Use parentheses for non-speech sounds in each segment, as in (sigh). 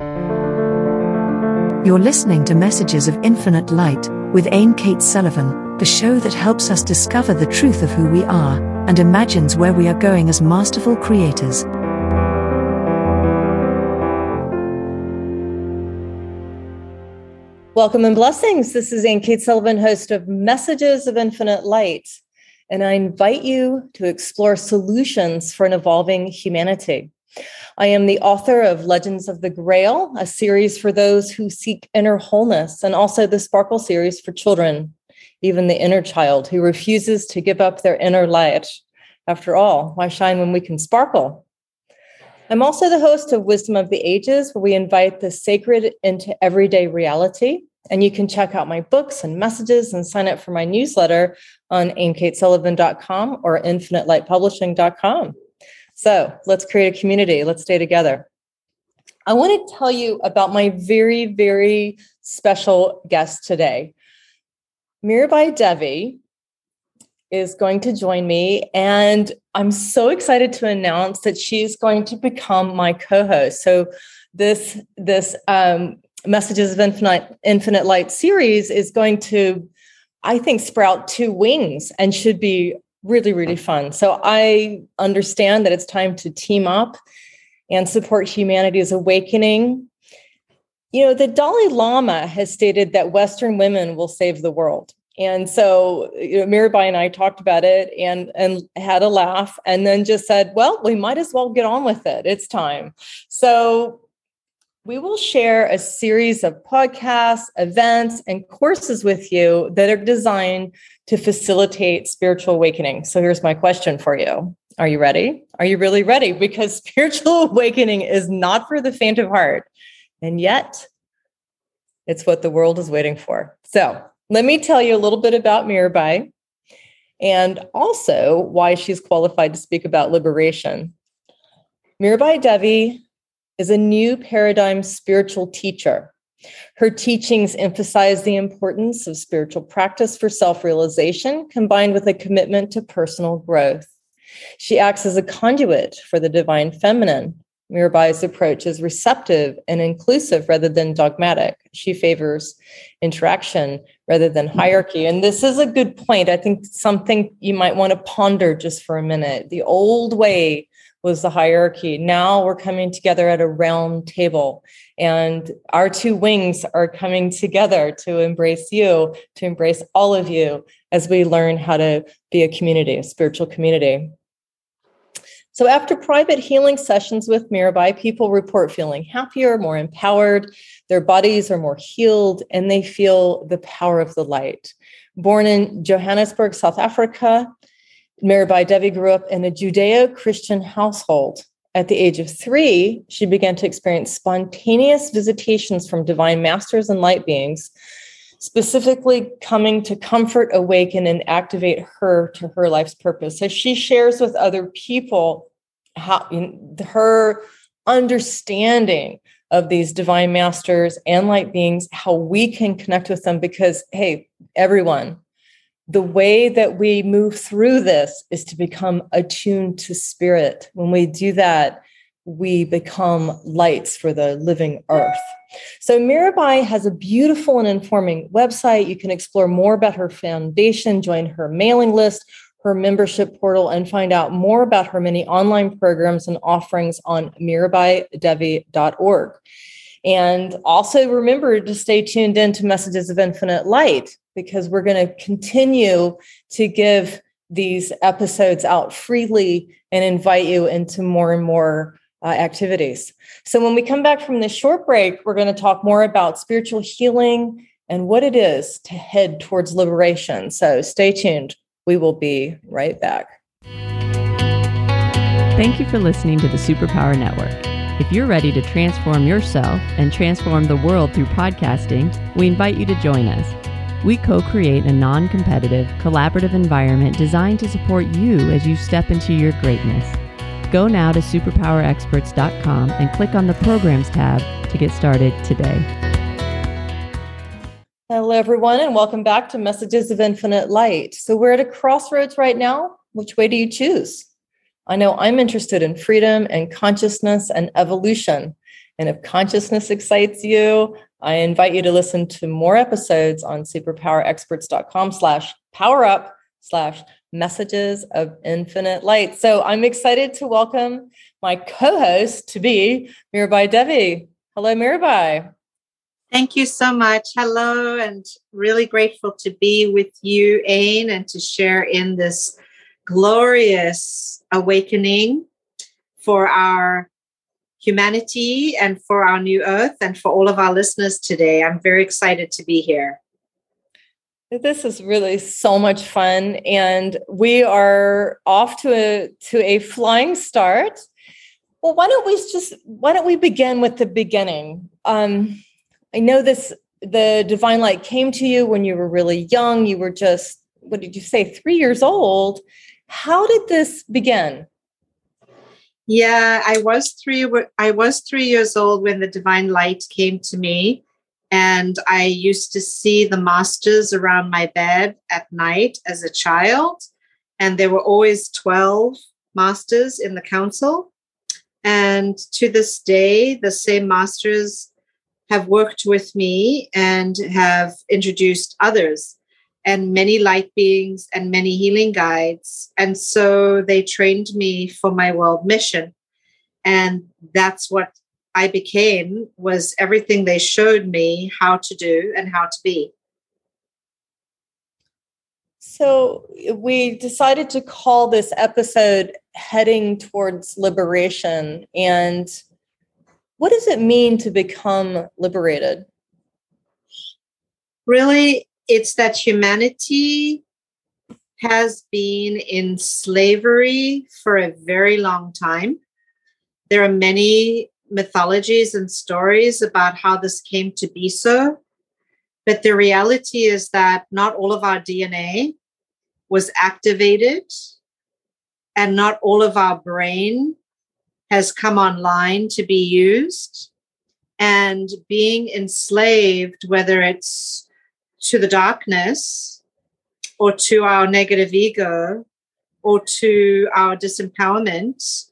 You're listening to Messages of Infinite Light with Ayn Cates Sullivan, the show that helps us discover the truth of who we are and imagines where we are going as masterful creators. Welcome and blessings. This is Ayn Cates Sullivan, host of Messages of Infinite Light, and I invite you to explore solutions for an evolving humanity. I am the author of Legends of the Grail, a series for those who seek inner wholeness, and also the Sparkle series for children, even the inner child who refuses to give up their inner light. After all, why shine when we can sparkle? I'm also the host of Wisdom of the Ages, where we invite the sacred into everyday reality. And you can check out my books and messages and sign up for my newsletter on ayncatessullivan.com or infinitelightpublishing.com. So let's create a community. Let's stay together. I want to tell you about my very, very special guest today. Mirabai Devi is going to join me. And I'm so excited to announce that she's going to become my co-host. So this this um, Messages of Infinite Infinite Light series is going to, I think, sprout two wings and should be really, really fun. So I understand that it's time to team up and support humanity's awakening. You know, the Dalai Lama has stated that Western women will save the world. And so you know, Mirabai and I talked about it and and had a laugh and then just said, well, we might as well get on with it. It's time. So we will share a series of podcasts, events, and courses with you that are designed to facilitate spiritual awakening. So here's my question for you. Are you ready? Are you really ready? Because (laughs) spiritual awakening is not for the faint of heart. And yet, it's what the world is waiting for. So, let me tell you a little bit about Mirabai and also why she's qualified to speak about liberation. Mirabai Devi is a new paradigm spiritual teacher. Her teachings emphasize the importance of spiritual practice for self realization combined with a commitment to personal growth. She acts as a conduit for the divine feminine, Mirabai's approach is receptive and inclusive rather than dogmatic. She favors interaction rather than hierarchy. And this is a good point. I think something you might want to ponder just for a minute. The old way was the hierarchy. Now we're coming together at a round table, and our two wings are coming together to embrace you, to embrace all of you as we learn how to be a community, a spiritual community. So, after private healing sessions with Mirabai, people report feeling happier, more empowered, their bodies are more healed, and they feel the power of the light. Born in Johannesburg, South Africa, Mirabai Devi grew up in a Judeo Christian household. At the age of three, she began to experience spontaneous visitations from divine masters and light beings, specifically coming to comfort, awaken, and activate her to her life's purpose. So she shares with other people how her understanding of these divine masters and light beings, how we can connect with them. Because, hey, everyone, the way that we move through this is to become attuned to spirit. When we do that, we become lights for the living earth. So Mirabai has a beautiful and informing website. You can explore more about her foundation, join her mailing list, her membership portal, and find out more about her many online programs and offerings on mirabaidevi.org. And also remember to stay tuned in to Messages of Infinite Light because we're going to continue to give these episodes out freely and invite you into more and more uh, activities. So, when we come back from this short break, we're going to talk more about spiritual healing and what it is to head towards liberation. So, stay tuned. We will be right back. Thank you for listening to the Superpower Network. If you're ready to transform yourself and transform the world through podcasting, we invite you to join us. We co create a non competitive, collaborative environment designed to support you as you step into your greatness. Go now to superpowerexperts.com and click on the Programs tab to get started today. Hello, everyone, and welcome back to Messages of Infinite Light. So, we're at a crossroads right now. Which way do you choose? I know I'm interested in freedom and consciousness and evolution. And if consciousness excites you, I invite you to listen to more episodes on superpowerexperts.com slash power up slash messages of infinite light. So I'm excited to welcome my co-host to be Mirabai Devi. Hello, Mirabai. Thank you so much. Hello, and really grateful to be with you, Ayn, and to share in this glorious awakening for our humanity and for our new earth and for all of our listeners today. I'm very excited to be here. This is really so much fun and we are off to a to a flying start. Well, why don't we just why don't we begin with the beginning? Um, I know this the divine light came to you when you were really young. You were just what did you say 3 years old. How did this begin? Yeah, I was three. I was three years old when the divine light came to me, and I used to see the masters around my bed at night as a child, and there were always twelve masters in the council. And to this day, the same masters have worked with me and have introduced others and many light beings and many healing guides. And so they trained me for my world mission. And that's what I became was everything they showed me how to do and how to be. So we decided to call this episode heading towards liberation and what does it mean to become liberated? Really it's that humanity has been in slavery for a very long time. There are many mythologies and stories about how this came to be so. But the reality is that not all of our DNA was activated, and not all of our brain has come online to be used. And being enslaved, whether it's to the darkness or to our negative ego or to our disempowerment.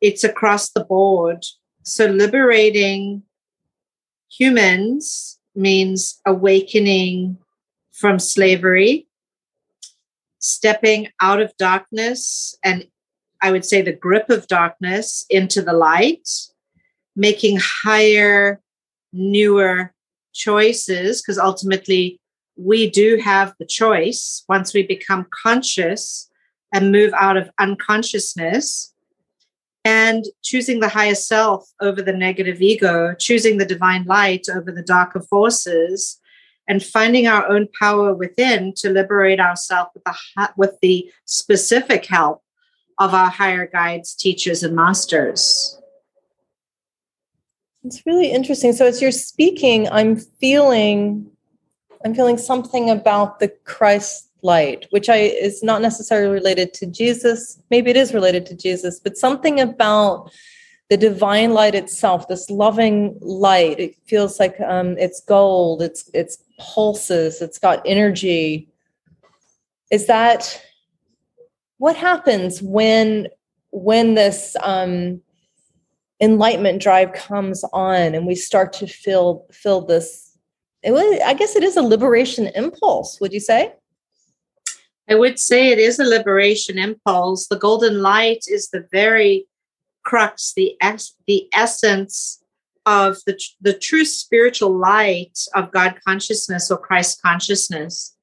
It's across the board. So liberating humans means awakening from slavery, stepping out of darkness and I would say the grip of darkness into the light, making higher, newer choices, because ultimately we do have the choice once we become conscious and move out of unconsciousness and choosing the higher self over the negative ego, choosing the divine light over the darker forces, and finding our own power within to liberate ourselves with the, with the specific help of our higher guides, teachers, and masters. It's really interesting. So, as you're speaking, I'm feeling I'm feeling something about the Christ light, which I is not necessarily related to Jesus. Maybe it is related to Jesus, but something about the divine light itself, this loving light. It feels like um, it's gold. It's it's pulses. It's got energy. Is that what happens when when this um, enlightenment drive comes on and we start to feel feel this it was, I guess it is a liberation impulse, would you say? I would say it is a liberation impulse. The golden light is the very crux, the es- the essence of the, the true spiritual light of God consciousness or Christ consciousness.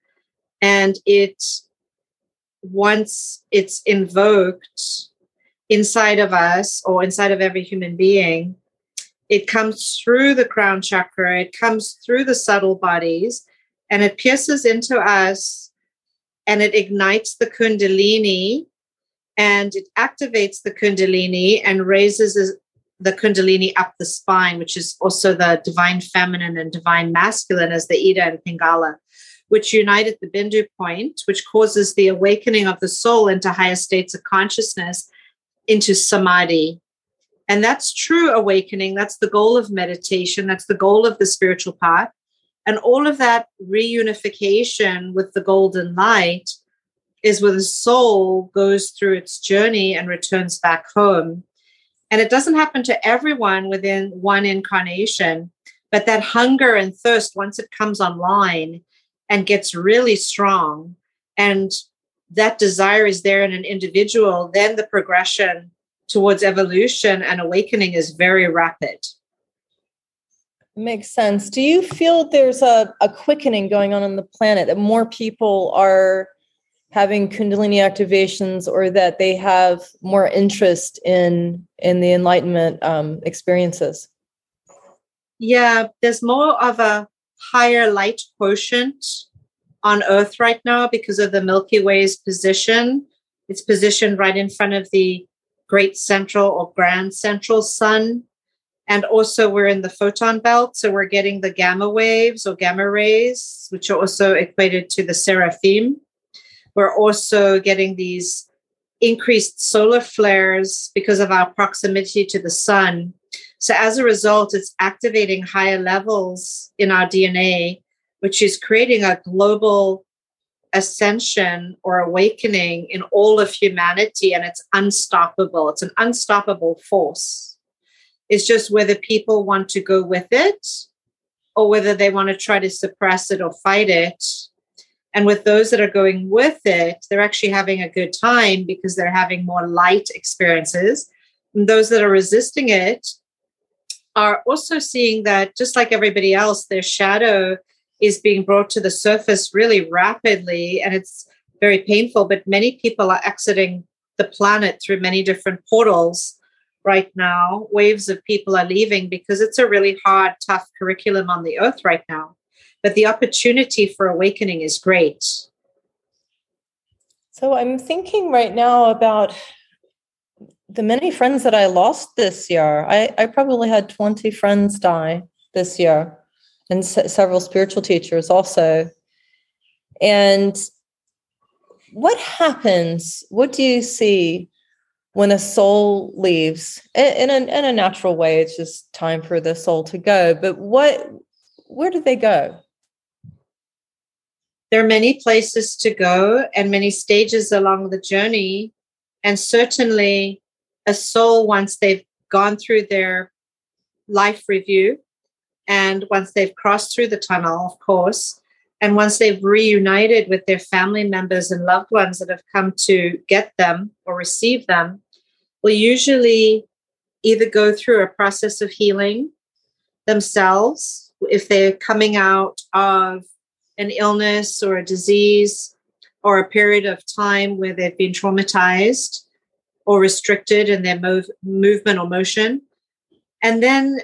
And it, once it's invoked inside of us or inside of every human being, it comes through the crown chakra, it comes through the subtle bodies, and it pierces into us and it ignites the Kundalini and it activates the Kundalini and raises the Kundalini up the spine, which is also the divine feminine and divine masculine as the Ida and Pingala, which unite at the Bindu point, which causes the awakening of the soul into higher states of consciousness, into samadhi, and that's true awakening. That's the goal of meditation. That's the goal of the spiritual path. And all of that reunification with the golden light is where the soul goes through its journey and returns back home. And it doesn't happen to everyone within one incarnation, but that hunger and thirst, once it comes online and gets really strong, and that desire is there in an individual, then the progression towards evolution and awakening is very rapid. Makes sense. Do you feel there's a, a quickening going on on the planet that more people are having kundalini activations or that they have more interest in in the enlightenment um, experiences yeah there's more of a higher light quotient on earth right now because of the milky way's position it's positioned right in front of the great central or grand central sun and also we're in the photon belt so we're getting the gamma waves or gamma rays which are also equated to the seraphim we're also getting these increased solar flares because of our proximity to the sun. So, as a result, it's activating higher levels in our DNA, which is creating a global ascension or awakening in all of humanity, and it's unstoppable. It's an unstoppable force. It's just whether people want to go with it or whether they want to try to suppress it or fight it and with those that are going with it, they're actually having a good time because they're having more light experiences. And those that are resisting it are also seeing that, just like everybody else, their shadow is being brought to the surface really rapidly. And it's very painful, but many people are exiting the planet through many different portals right now. Waves of people are leaving because it's a really hard, tough curriculum on the earth right now but the opportunity for awakening is great. So I'm thinking right now about the many friends that I lost this year. I, I probably had 20 friends die this year and s- several spiritual teachers also. And what happens? What do you see when a soul leaves in, a, in a natural way? It's just time for the soul to go. But what, where do they go? there are many places to go and many stages along the journey. And certainly, a soul, once they've gone through their life review and once they've crossed through the tunnel, of course, and once they've reunited with their family members and loved ones that have come to get them or receive them, will usually either go through a process of healing themselves if they're coming out of an illness or a disease or a period of time where they've been traumatized or restricted in their move, movement or motion. And then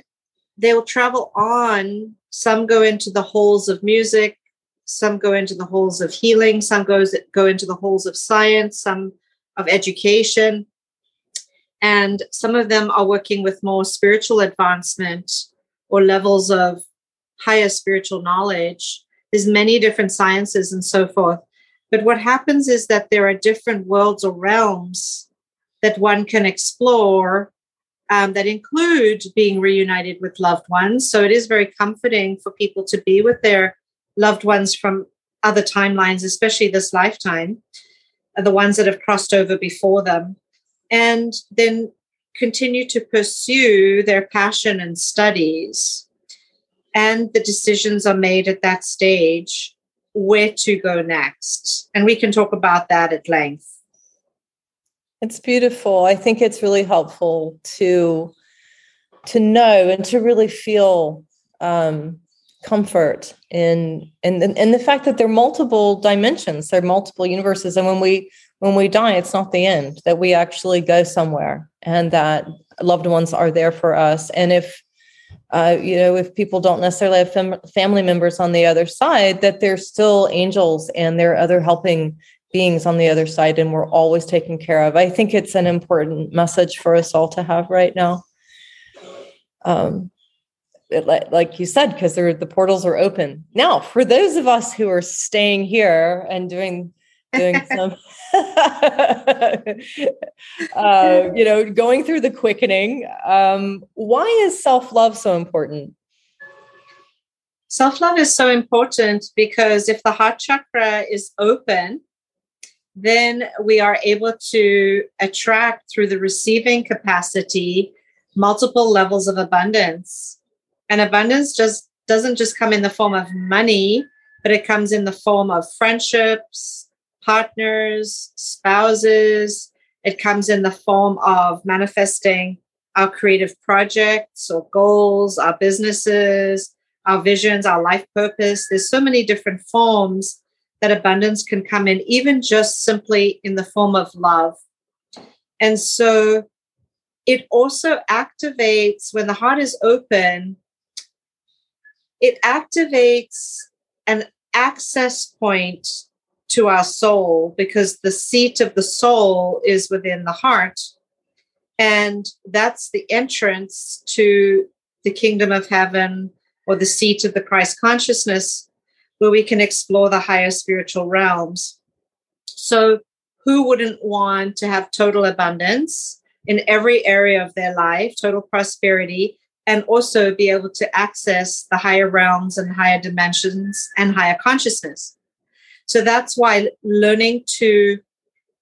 they'll travel on. Some go into the halls of music, some go into the halls of healing, some goes, go into the halls of science, some of education. And some of them are working with more spiritual advancement or levels of higher spiritual knowledge there's many different sciences and so forth but what happens is that there are different worlds or realms that one can explore um, that include being reunited with loved ones so it is very comforting for people to be with their loved ones from other timelines especially this lifetime uh, the ones that have crossed over before them and then continue to pursue their passion and studies and the decisions are made at that stage where to go next. And we can talk about that at length. It's beautiful. I think it's really helpful to to know and to really feel um, comfort in in in the fact that there are multiple dimensions, there are multiple universes, and when we when we die, it's not the end. That we actually go somewhere, and that loved ones are there for us. And if uh, you know, if people don't necessarily have fam- family members on the other side, that there's still angels and there are other helping beings on the other side, and we're always taken care of. I think it's an important message for us all to have right now. Um, it, like you said, because the portals are open now. For those of us who are staying here and doing doing (laughs) some (laughs) uh, you know going through the quickening um, why is self-love so important self-love is so important because if the heart chakra is open then we are able to attract through the receiving capacity multiple levels of abundance. And abundance just doesn't just come in the form of money, but it comes in the form of friendships, partners, spouses. It comes in the form of manifesting our creative projects or goals, our businesses, our visions, our life purpose. There's so many different forms that abundance can come in, even just simply in the form of love. And so it also activates when the heart is open, it activates an access point to our soul because the seat of the soul is within the heart. And that's the entrance to the kingdom of heaven or the seat of the Christ consciousness where we can explore the higher spiritual realms. So, who wouldn't want to have total abundance in every area of their life, total prosperity, and also be able to access the higher realms and higher dimensions and higher consciousness? So, that's why learning to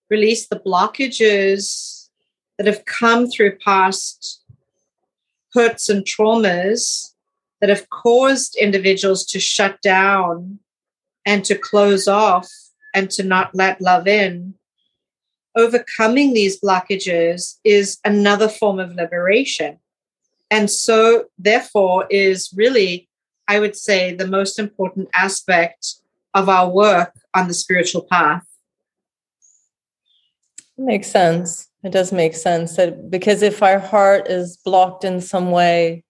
release the blockages that have come through past hurts and traumas that have caused individuals to shut down and to close off and to not let love in, overcoming these blockages is another form of liberation. And so, therefore, is really, I would say, the most important aspect of our work on the spiritual path. Makes sense. It does make sense that because if our heart is blocked in some way,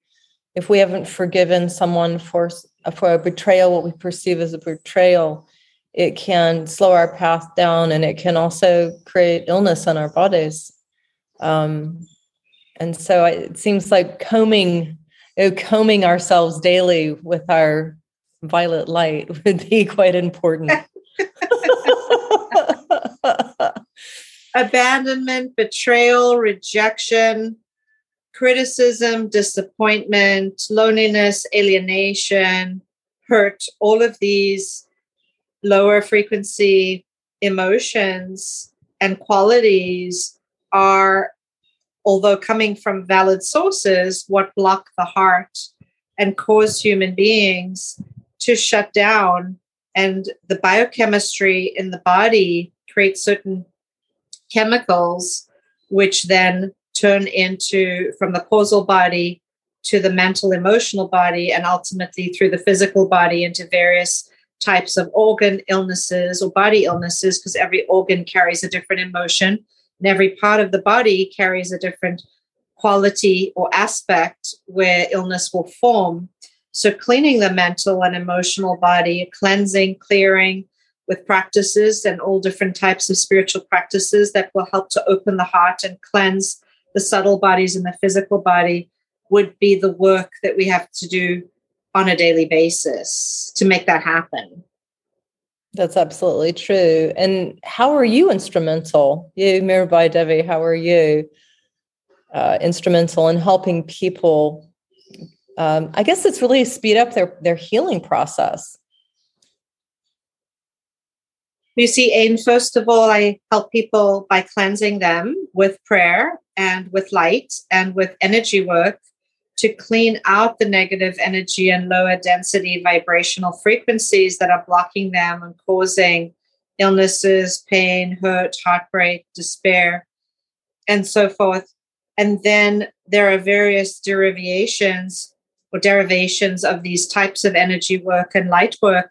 if we haven't forgiven someone for for a betrayal, what we perceive as a betrayal, it can slow our path down, and it can also create illness in our bodies. Um, and so it seems like combing, you know, combing ourselves daily with our violet light (laughs) would be quite important. (laughs) (laughs) Abandonment, betrayal, rejection, criticism, disappointment, loneliness, alienation, hurt, all of these lower frequency emotions and qualities are, although coming from valid sources, what block the heart and cause human beings to shut down. And the biochemistry in the body creates certain chemicals, which then turn into from the causal body to the mental emotional body and ultimately through the physical body into various types of organ illnesses or body illnesses because every organ carries a different emotion and every part of the body carries a different quality or aspect where illness will form. So cleaning the mental and emotional body cleansing clearing with practices and all different types of spiritual practices that will help to open the heart and cleanse the subtle bodies and the physical body would be the work that we have to do on a daily basis to make that happen. That's absolutely true. And how are you instrumental? You, Mirabai Devi, how are you uh, instrumental in helping people? Um, I guess it's really speed up their their healing process. You see, Ayn, first of all, I help people by cleansing them with prayer and with light and with energy work to clean out the negative energy and lower density vibrational frequencies that are blocking them and causing illnesses, pain, hurt, heartbreak, despair, and so forth. And then there are various derivations or derivations of these types of energy work and light work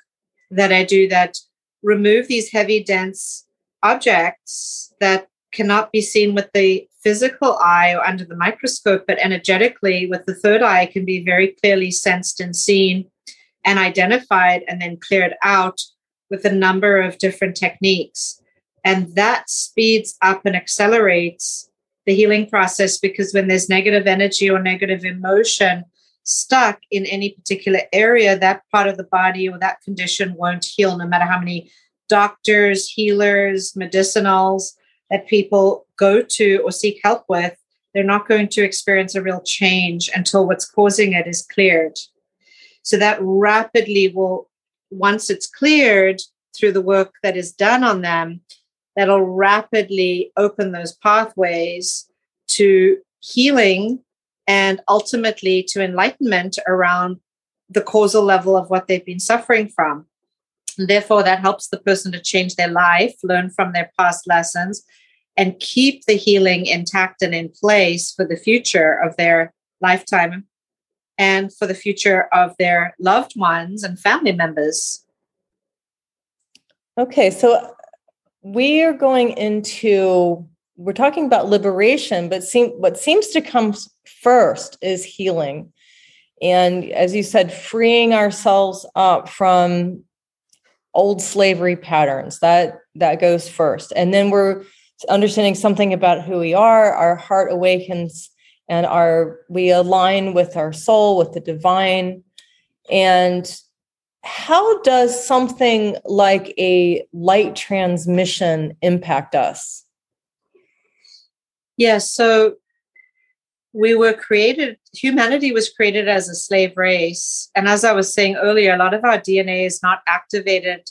that I do that remove these heavy, dense objects that cannot be seen with the physical eye or under the microscope, but energetically with the third eye can be very clearly sensed and seen and identified and then cleared out with a number of different techniques. And that speeds up and accelerates the healing process because when there's negative energy or negative emotion stuck in any particular area, that part of the body or that condition won't heal no matter how many doctors, healers, medicinals that people go to or seek help with, they're not going to experience a real change until what's causing it is cleared. So that rapidly will, once it's cleared through the work that is done on them, that'll rapidly open those pathways to healing and ultimately to enlightenment around the causal level of what they've been suffering from. And therefore, that helps the person to change their life, learn from their past lessons, and keep the healing intact and in place for the future of their lifetime and for the future of their loved ones and family members. Okay, so we are going into we're talking about liberation, but seem, what seems to come first is healing. And as you said, freeing ourselves up from old slavery patterns. That that goes first. And then we're understanding something about who we are, our heart awakens and our we align with our soul, with the divine. And how does something like a light transmission impact us? Yes, so we were created, humanity was created as a slave race. And as I was saying earlier, a lot of our DNA is not activated.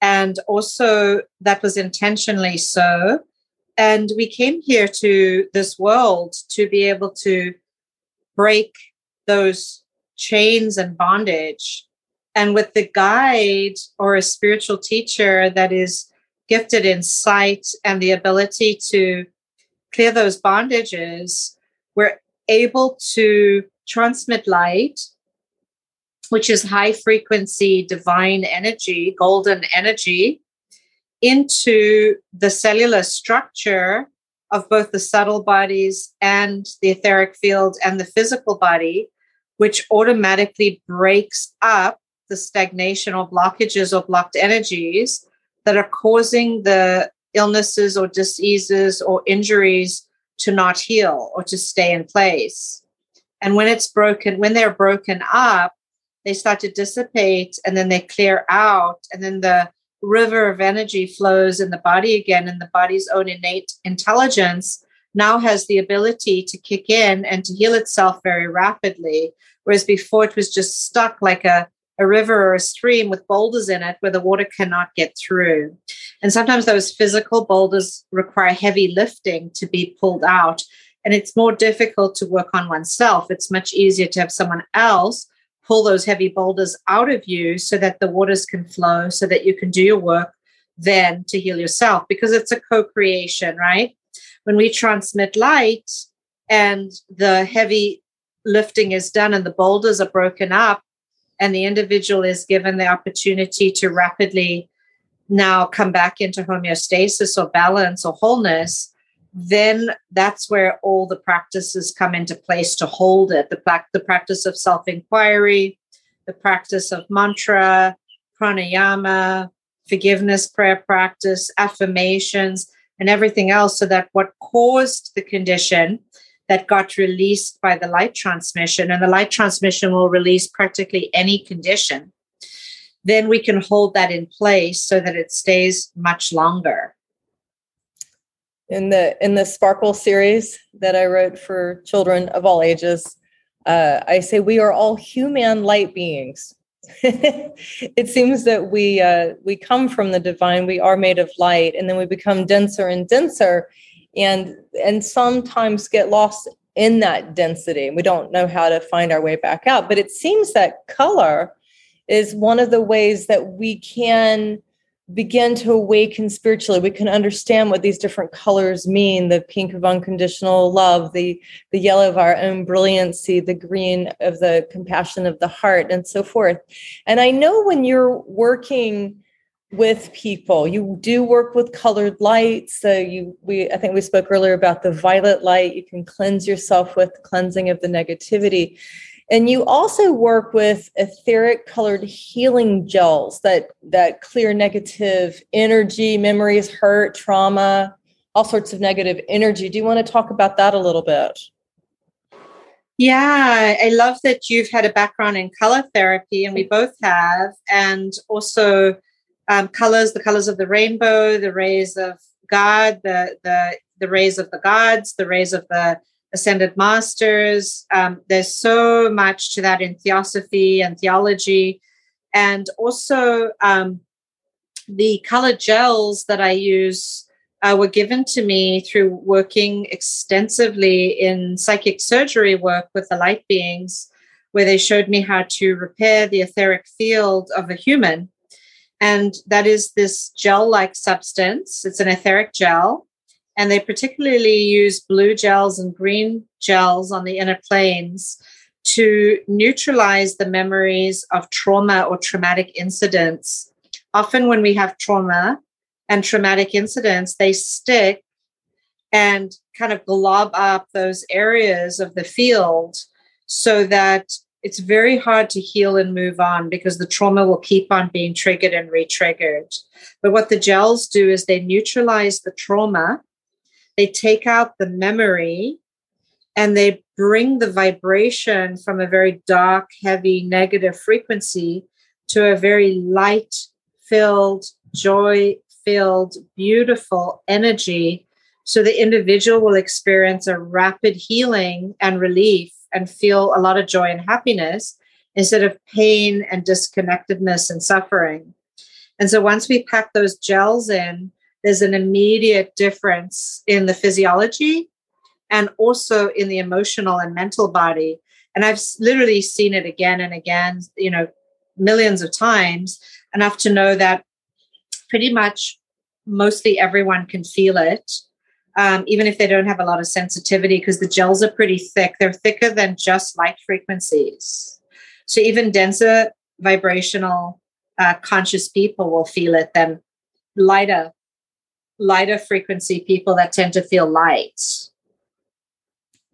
And also, that was intentionally so. And we came here to this world to be able to break those chains and bondage. And with the guide or a spiritual teacher that is gifted in sight and the ability to clear those bondages, we're able to transmit light, which is high frequency divine energy, golden energy, into the cellular structure of both the subtle bodies and the etheric field and the physical body, which automatically breaks up the stagnation or blockages or blocked energies that are causing the illnesses or diseases or injuries to not heal or to stay in place. And when it's broken, when they're broken up, they start to dissipate and then they clear out. And then the river of energy flows in the body again, and the body's own innate intelligence now has the ability to kick in and to heal itself very rapidly. Whereas before it was just stuck like a a river or a stream with boulders in it where the water cannot get through. And sometimes those physical boulders require heavy lifting to be pulled out. And it's more difficult to work on oneself. It's much easier to have someone else pull those heavy boulders out of you so that the waters can flow, so that you can do your work then to heal yourself because it's a co creation, right? When we transmit light and the heavy lifting is done and the boulders are broken up, and the individual is given the opportunity to rapidly now come back into homeostasis or balance or wholeness, then that's where all the practices come into place to hold it. The, the practice of self inquiry, the practice of mantra, pranayama, forgiveness prayer practice, affirmations, and everything else, so that what caused the condition that got released by the light transmission, and the light transmission will release practically any condition, then we can hold that in place so that it stays much longer. In the in the Sparkle series that I wrote for children of all ages, uh, I say we are all human light beings. (laughs) it seems that we uh, we come from the divine. We are made of light, and then we become denser and denser and and sometimes get lost in that density. We don't know how to find our way back out. But it seems that color is one of the ways that we can begin to awaken spiritually we can understand what these different colors mean the pink of unconditional love the the yellow of our own brilliancy the green of the compassion of the heart and so forth and i know when you're working with people. You do work with colored lights so you we i think we spoke earlier about the violet light. You can cleanse yourself with cleansing of the negativity. And you also work with etheric colored healing gels that that clear negative energy memories hurt trauma all sorts of negative energy. Do you want to talk about that a little bit? Yeah, I love that you've had a background in color therapy, and we both have. And also, um, colors, the colors of the rainbow, the rays of God, the the the rays of the gods, the rays of the ascended masters. Um, there's so much to that in theosophy and theology, and also um, the color gels that I use uh, were given to me through working extensively in psychic surgery work with the light beings, where they showed me how to repair the etheric field of a human. And that is this gel like substance. It's an etheric gel. And they particularly use blue gels and green gels on the inner planes to neutralize the memories of trauma or traumatic incidents. Often, when we have trauma, and traumatic incidents, they stick and kind of glob up those areas of the field so that it's very hard to heal and move on because the trauma will keep on being triggered and re-triggered. But what the gels do is they neutralize the trauma, they take out the memory, and they bring the vibration from a very dark, heavy, negative frequency to a very light filled, joy filled, beautiful energy. So the individual will experience a rapid healing and relief and feel a lot of joy and happiness instead of pain and disconnectedness and suffering. And so once we pack those gels in, there's an immediate difference in the physiology and also in the emotional and mental body. And I've literally seen it again and again, you know, millions of times, enough to know that pretty much mostly everyone can feel it, um, even if they don't have a lot of sensitivity, because the gels are pretty thick. They're thicker than just light frequencies. So even denser vibrational uh, conscious people will feel it than lighter, lighter frequency people that tend to feel light.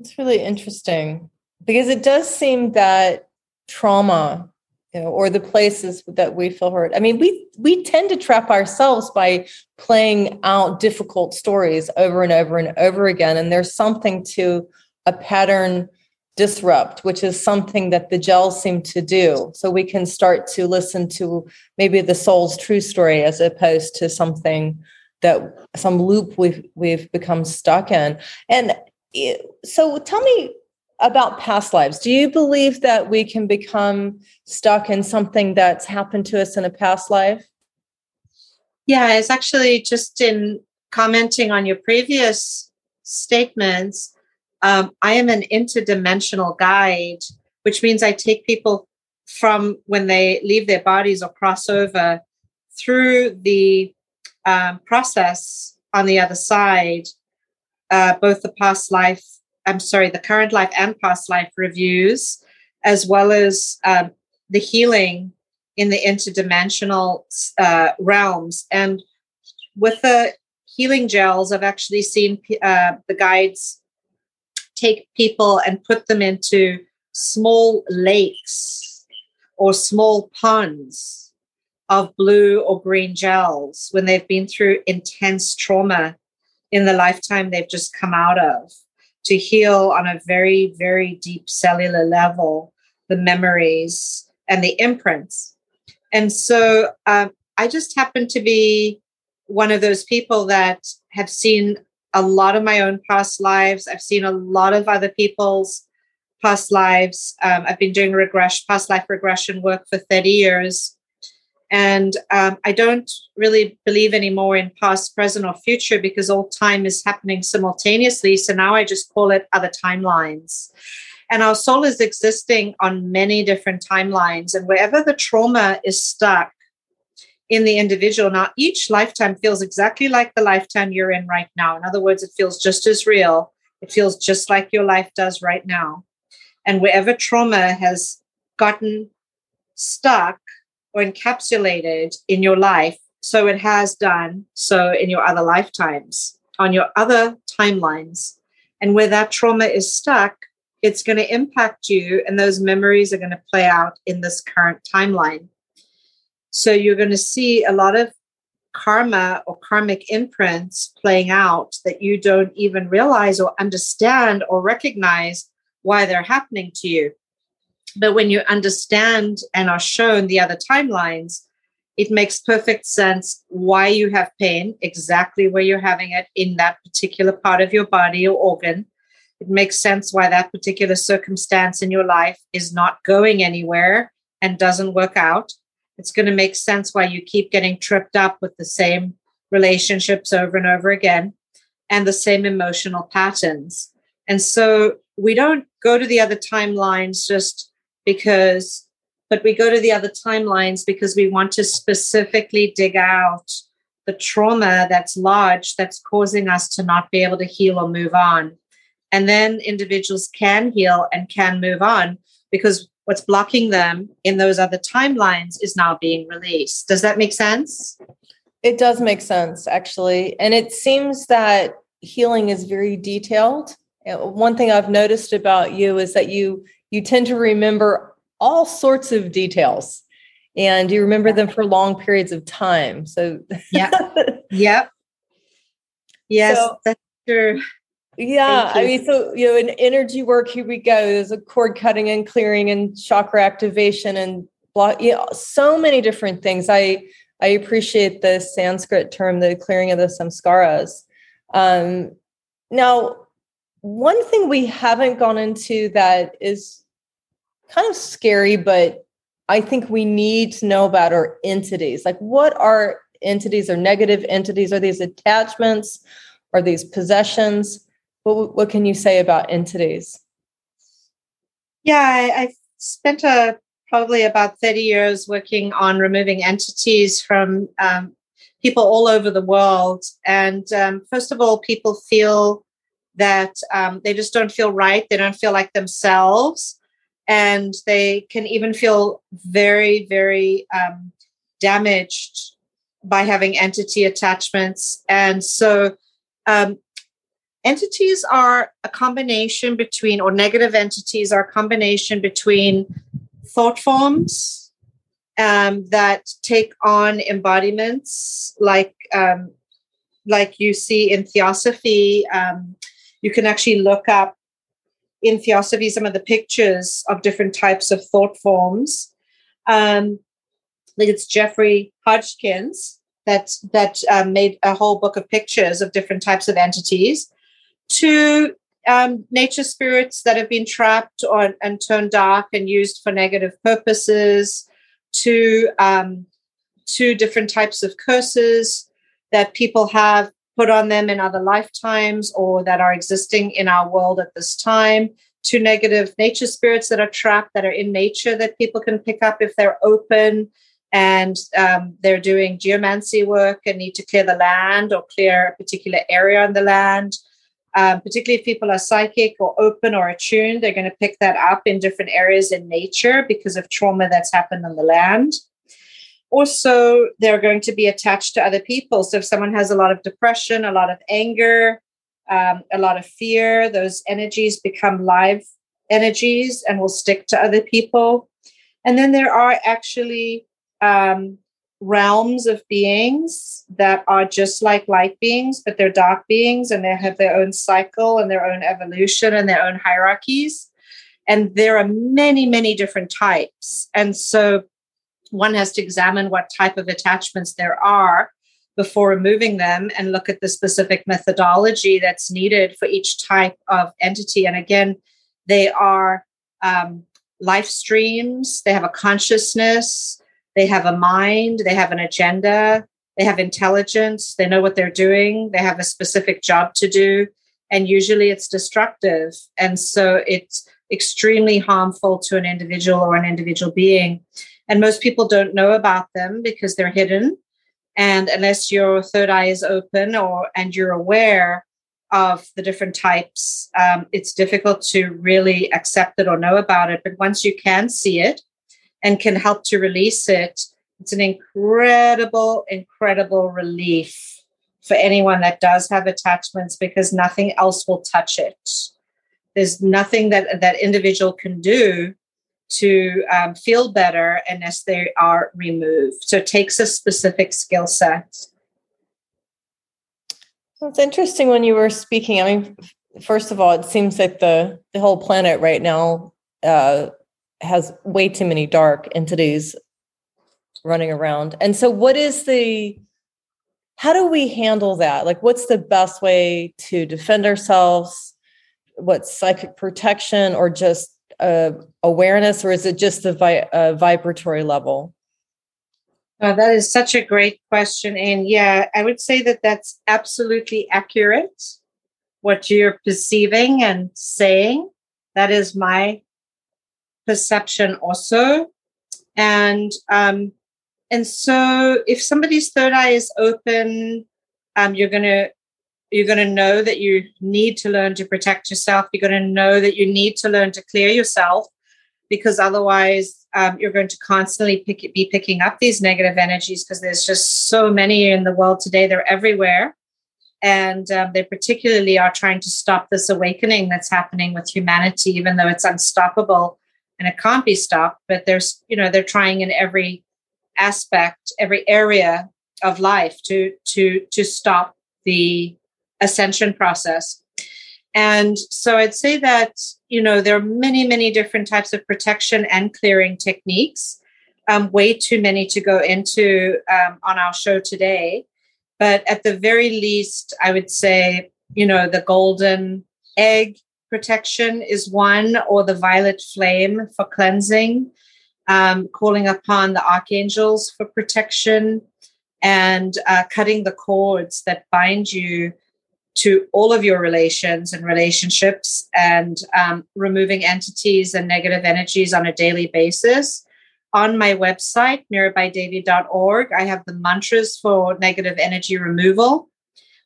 It's really interesting because it does seem that trauma you know, or the places that we feel hurt. I mean, we we tend to trap ourselves by playing out difficult stories over and over and over again. And there's something to a pattern disrupt, which is something that the gels seem to do. So we can start to listen to maybe the soul's true story as opposed to something that some loop we've we've become stuck in. And eh, so tell me about past lives. Do you believe that we can become stuck in something that's happened to us in a past life? Yeah, it's actually just in commenting on your previous statements. Um, I am an interdimensional guide, which means I take people from when they leave their bodies or cross over through the um, process on the other side, uh, both the past life I'm sorry, the current life and past life reviews, as well as um, the healing in the interdimensional uh, realms. And with the healing gels, I've actually seen uh, the guides take people and put them into small lakes or small ponds of blue or green gels when they've been through intense trauma in the lifetime they've just come out of to heal on a very, very deep cellular level the memories and the imprints. And so um, I just happen to be one of those people that have seen a lot of my own past lives. I've seen a lot of other people's past lives. Um, I've been doing regression, past life regression work for 30 years. And um, I don't really believe anymore in past, present, or future because all time is happening simultaneously. So now I just call it other timelines. And our soul is existing on many different timelines. And wherever the trauma is stuck in the individual, now each lifetime feels exactly like the lifetime you're in right now. In other words, it feels just as real. It feels just like your life does right now. And wherever trauma has gotten stuck, or encapsulated in your life. So it has done so in your other lifetimes, on your other timelines. And where that trauma is stuck, it's going to impact you, and those memories are going to play out in this current timeline. So you're going to see a lot of karma or karmic imprints playing out that you don't even realize or understand or recognize why they're happening to you. But when you understand and are shown the other timelines, it makes perfect sense why you have pain, exactly where you're having it in that particular part of your body or organ. It makes sense why that particular circumstance in your life is not going anywhere and doesn't work out. It's going to make sense why you keep getting tripped up with the same relationships over and over again and the same emotional patterns. And so we don't go to the other timelines just because, but we go to the other timelines because we want to specifically dig out the trauma that's large that's causing us to not be able to heal or move on. And then individuals can heal and can move on because what's blocking them in those other timelines is now being released. Does that make sense? It does make sense, actually. And it seems that healing is very detailed. Uh, one thing I've noticed about you is that you you tend to remember all sorts of details and you remember them for long periods of time. So yeah. (laughs) yep. Yes, so, that's true. Yeah, I mean, so you know, in energy work, here we go. There's a cord cutting and clearing and chakra activation and block. You know, so many different things. I I appreciate the Sanskrit term, the clearing of the samskaras. Um, now, one thing we haven't gone into that is kind of scary, but I think we need to know about our entities. Like, what are entities or negative entities? Are these attachments? Are these possessions? What, what can you say about entities? Yeah, I, I spent a probably about 30 years working on removing entities from um, people all over the world. And um, first of all, people feel that um, they just don't feel right. They don't feel like themselves. And they can even feel very, very um, damaged by having entity attachments. And so, um, entities are a combination between, or negative entities are a combination between thought forms um, that take on embodiments like um, like you see in theosophy. Um, you can actually look up in theosophy some of the pictures of different types of thought forms. Um, I think it's Jeffrey Hodgkins that that um, made a whole book of pictures of different types of entities. To um, nature spirits that have been trapped or, and turned dark and used for negative purposes, to um, to different types of curses that people have put on them in other lifetimes or that are existing in our world at this time to negative nature spirits that are trapped that are in nature that people can pick up if they're open and um, they're doing geomancy work and need to clear the land or clear a particular area on the land um, particularly if people are psychic or open or attuned, they're going to pick that up in different areas in nature because of trauma that's happened on the land. Also, they're going to be attached to other people. So if someone has a lot of depression, a lot of anger, um, a lot of fear, those energies become live energies and will stick to other people. And then there are actually um, realms of beings that are just like light beings, but they're dark beings and they have their own cycle and their own evolution and their own hierarchies. And there are many, many different types. And so one has to examine what type of attachments there are before removing them and look at the specific methodology that's needed for each type of entity. And again, they are um, life streams, they have a consciousness, they have a mind, they have an agenda, they have intelligence, they know what they're doing, they have a specific job to do, and usually it's destructive. And so it's extremely harmful to an individual or an individual being. And most people don't know about them because they're hidden. And unless your third eye is open or and you're aware of the different types, um, it's difficult to really accept it or know about it. But once you can see it, and can help to release it, it's an incredible, incredible relief for anyone that does have attachments because nothing else will touch it. There's nothing that that individual can do to um, feel better unless they are removed. So it takes a specific skill set. It's interesting when you were speaking. I mean, first of all, it seems like the the whole planet right now uh, has way too many dark entities running around. And so what is the how do we handle that? Like what's the best way to defend ourselves? What psychic protection or just uh, awareness or is it just the vi- uh, vibratory level? Oh, that is such a great question. And yeah, I would say that that's absolutely accurate. What you're perceiving and saying, that is my perception also. And um, and so if somebody's third eye is open, um, you're gonna you're gonna know that you need to learn to protect yourself. You're gonna know that you need to learn to clear yourself because otherwise um, you're going to constantly pick, be picking up these negative energies because there's just so many in the world today. They're everywhere. And um, they particularly are trying to stop this awakening that's happening with humanity, even though it's unstoppable and it can't be stopped. But there's, you know, they're trying in every aspect, every area of life to to to stop the ascension process. And so I'd say that, you know, there are many, many different types of protection and clearing techniques. Um, way too many to go into um, on our show today. But at the very least, I would say, you know, the golden egg protection is one, or the violet flame for cleansing, um, calling upon the archangels for protection, and uh, cutting the cords that bind you to all of your relations and relationships and um, removing entities and negative energies on a daily basis. On my website, mirabaidevi.org, I have the mantras for negative energy removal.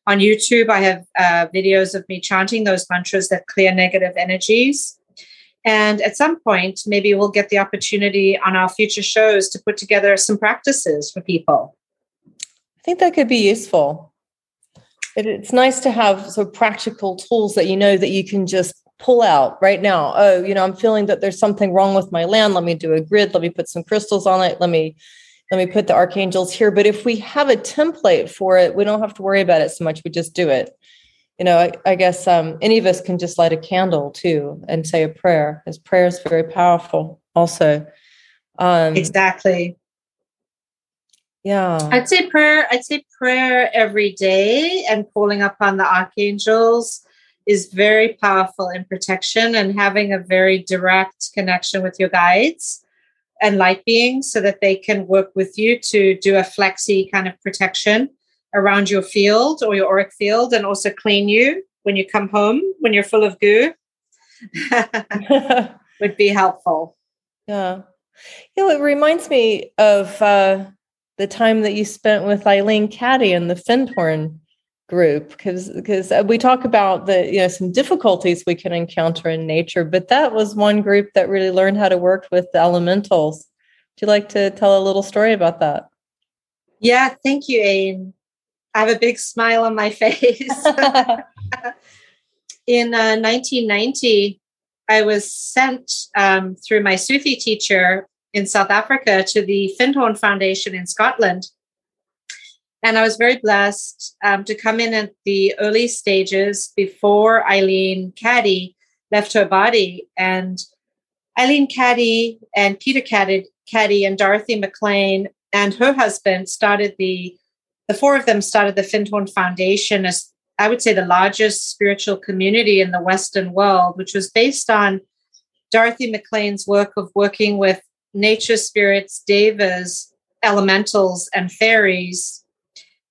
On YouTube, I have uh, videos of me chanting those mantras that clear negative energies. And at some point, maybe we'll get the opportunity on our future shows to put together some practices for people. I think that could be useful it, it's nice to have of practical tools that you know that you can just pull out right now. Oh, you know, I'm feeling that there's something wrong with my land. Let me do a grid. Let me put some crystals on it. Let me let me put the archangels here. But if we have a template for it, we don't have to worry about it so much. We just do it. You know, I, I guess um, any of us can just light a candle too and say a prayer, because prayer is very powerful. Also, um, exactly. Yeah. I'd say prayer, I'd say prayer every day and calling upon the archangels is very powerful in protection and having a very direct connection with your guides and light beings so that they can work with you to do a flexi kind of protection around your field or your auric field and also clean you when you come home when you're full of goo (laughs) (laughs) would be helpful. Yeah. You know, it reminds me of uh, the time that you spent with Eileen Caddy and the Findhorn group because because uh, we talk about the you know some difficulties we can encounter in nature but that was one group that really learned how to work with the elementals. Would you like to tell a little story about that? Yeah thank you Ayn. i have a big smile on my (laughs) face. (laughs) In uh, 1990 i was sent um, through my sufi teacher in South Africa to the Findhorn Foundation in Scotland. And I was very blessed um, to come in at the early stages before Eileen Caddy left her body. And Eileen Caddy and Peter Caddy, Caddy and Dorothy Maclean and her husband started the, the four of them started the Findhorn Foundation as I would say the largest spiritual community in the Western world, which was based on Dorothy Maclean's work of working with nature spirits, devas, elementals, and fairies,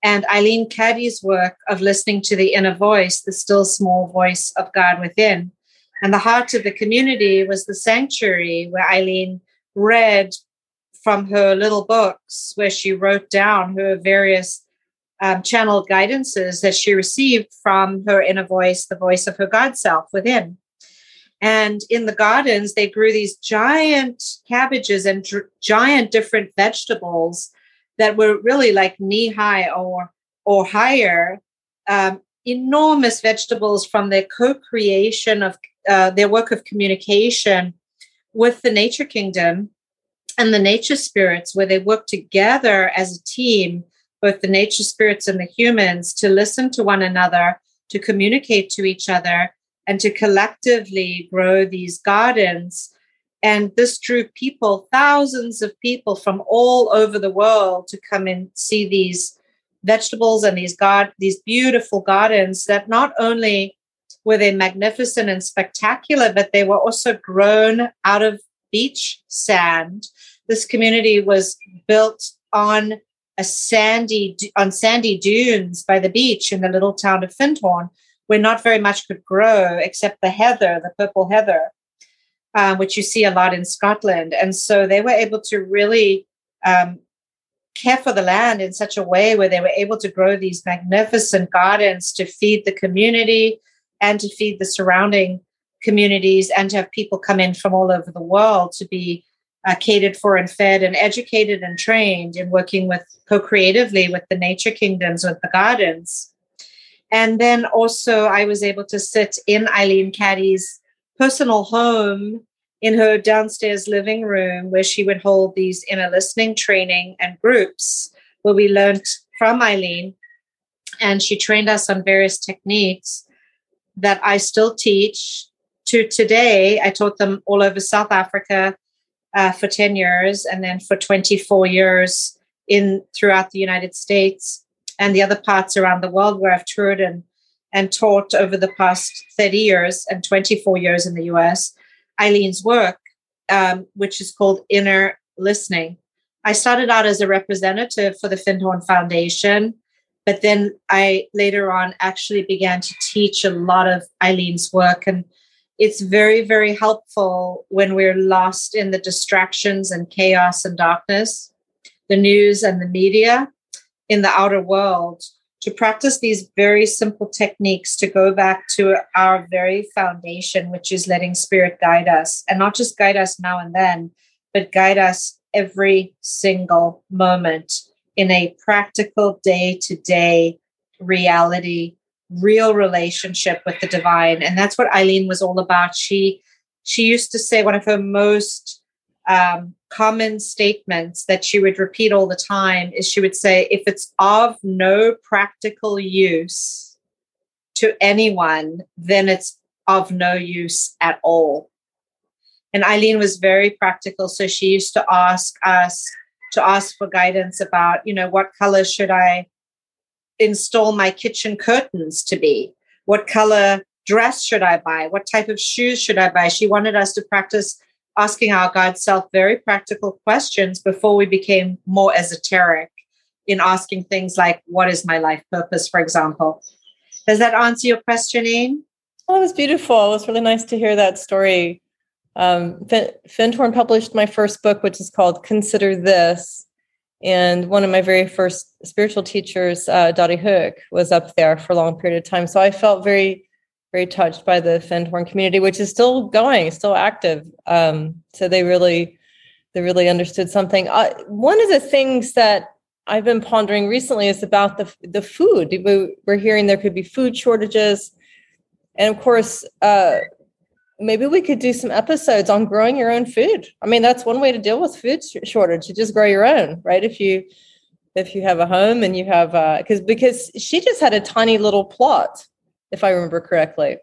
and Eileen Caddy's work of listening to the inner voice, the still small voice of God within. And the heart of the community was the sanctuary where Eileen read from her little books, where she wrote down her various um, channeled guidances that she received from her inner voice, the voice of her God self within. And in the gardens, they grew these giant cabbages and dr- giant different vegetables that were really like knee high or or higher. Um, enormous vegetables from their co-creation of uh, their work of communication with the nature kingdom and the nature spirits, where they work together as a team, both the nature spirits and the humans, to listen to one another, to communicate to each other, and to collectively grow these gardens. And this drew people, thousands of people from all over the world to come and see these vegetables and these god these beautiful gardens that not only were they magnificent and spectacular, but they were also grown out of beach sand. This community was built on a sandy on sandy dunes by the beach in the little town of Findhorn, where not very much could grow except the heather, the purple heather, um, which you see a lot in Scotland. And so they were able to really um, care for the land in such a way where they were able to grow these magnificent gardens to feed the community and to feed the surrounding communities and to have people come in from all over the world to be uh, catered for and fed and educated and trained in working with co-creatively with the nature kingdoms with the gardens and then also i was able to sit in eileen caddy's personal home in her downstairs living room where she would hold these inner listening training and groups where we learned from eileen. And she trained us on various techniques that i still teach to today. I taught them all over south africa uh, for 10 years and then for 24 years in throughout the United States and the other parts around the world where I've toured and, and taught over the past 30 years and 24 years in the US, Eileen's work, um, which is called Inner Listening. I started out as a representative for the Findhorn Foundation, but then I later on actually began to teach a lot of Eileen's work. And it's very, very helpful when we're lost in the distractions and chaos and darkness, the news and the media in the outer world, to practice these very simple techniques to go back to our very foundation, which is letting spirit guide us and not just guide us now and then, but guide us every single moment in a practical day to day reality real relationship with the divine. And that's what eileen was all about. She she used to say one of her most um, common statements that she would repeat all the time is she would say if it's of no practical use to anyone then it's of no use at all and eileen was very practical so she used to ask us to ask for guidance about you know what color should i install my kitchen curtains to be? What color dress should I buy? What type of shoes should I buy? She wanted us to practice asking our God self very practical questions before we became more esoteric in asking things like, What is my life purpose, for example? Does that answer your question, Ayn? Oh, it was beautiful. It was really nice to hear that story. Um, Findhorn published my first book, which is called Consider This. And one of my very first spiritual teachers, uh, Dottie Hook, was up there for a long period of time. So I felt very, very touched by the Findhorn community, which is still going, still active. Um, so they really, they really understood something. Uh, one of the things that I've been pondering recently is about the the food. We're hearing there could be food shortages, and of course, uh, maybe we could do some episodes on growing your own food. I mean, that's one way to deal with food shortage. You just grow your own, right? If you if you have a home and you have uh because because she just had a tiny little plot, if I remember correctly.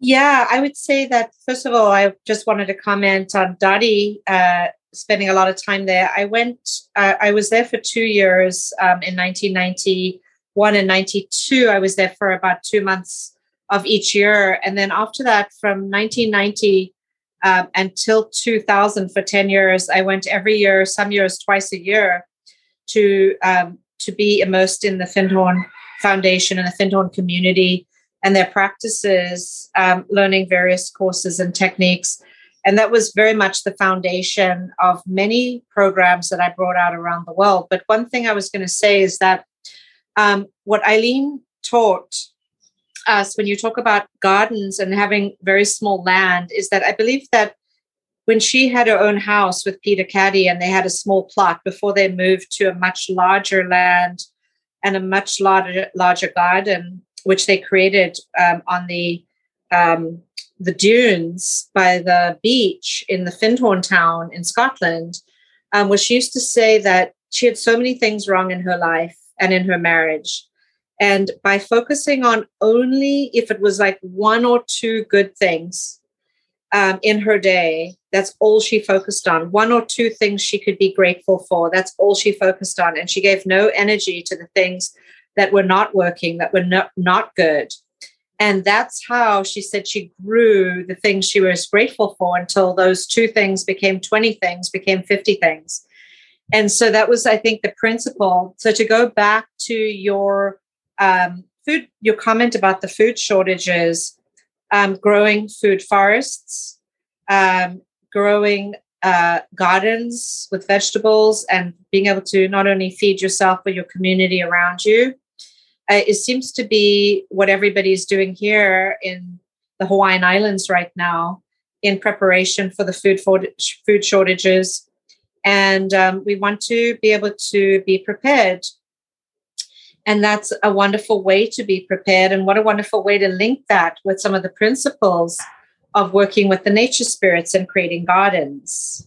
Yeah, I would say that first of all, I just wanted to comment on Dottie uh, spending a lot of time there. I went, uh, I was there for two years um, in 1991 and 92. I was there for about two months of each year. And then after that, from 1990 um, until 2000, for 10 years, I went every year, some years twice a year, to um, to be immersed in the Findhorn Foundation and the Findhorn community and their practices, um, learning various courses and techniques. And that was very much the foundation of many programs that I brought out around the world. But one thing I was going to say is that um, what Eileen taught us when you talk about gardens and having very small land is that I believe that when she had her own house with Peter Caddy and they had a small plot before they moved to a much larger land and a much larger larger garden, which they created um, on the um, the dunes by the beach in the Findhorn town in Scotland, um, where she used to say that she had so many things wrong in her life and in her marriage. And by focusing on only if it was like one or two good things um, in her day, that's all she focused on. One or two things she could be grateful for. That's all she focused on. And she gave no energy to the things that were not working, that were not, not good. And that's how she said she grew the things she was grateful for until those two things became 20 things, became 50 things. And so that was, I think, the principle. So to go back to your um, food, your comment about the food shortages, um, growing food forests, um, growing uh, gardens with vegetables, and being able to not only feed yourself but your community around you. Uh, it seems to be what everybody's doing here in the Hawaiian Islands right now in preparation for the food for, food shortages, and um, we want to be able to be prepared and that's a wonderful way to be prepared. And what a wonderful way to link that with some of the principles of working with the nature spirits and creating gardens.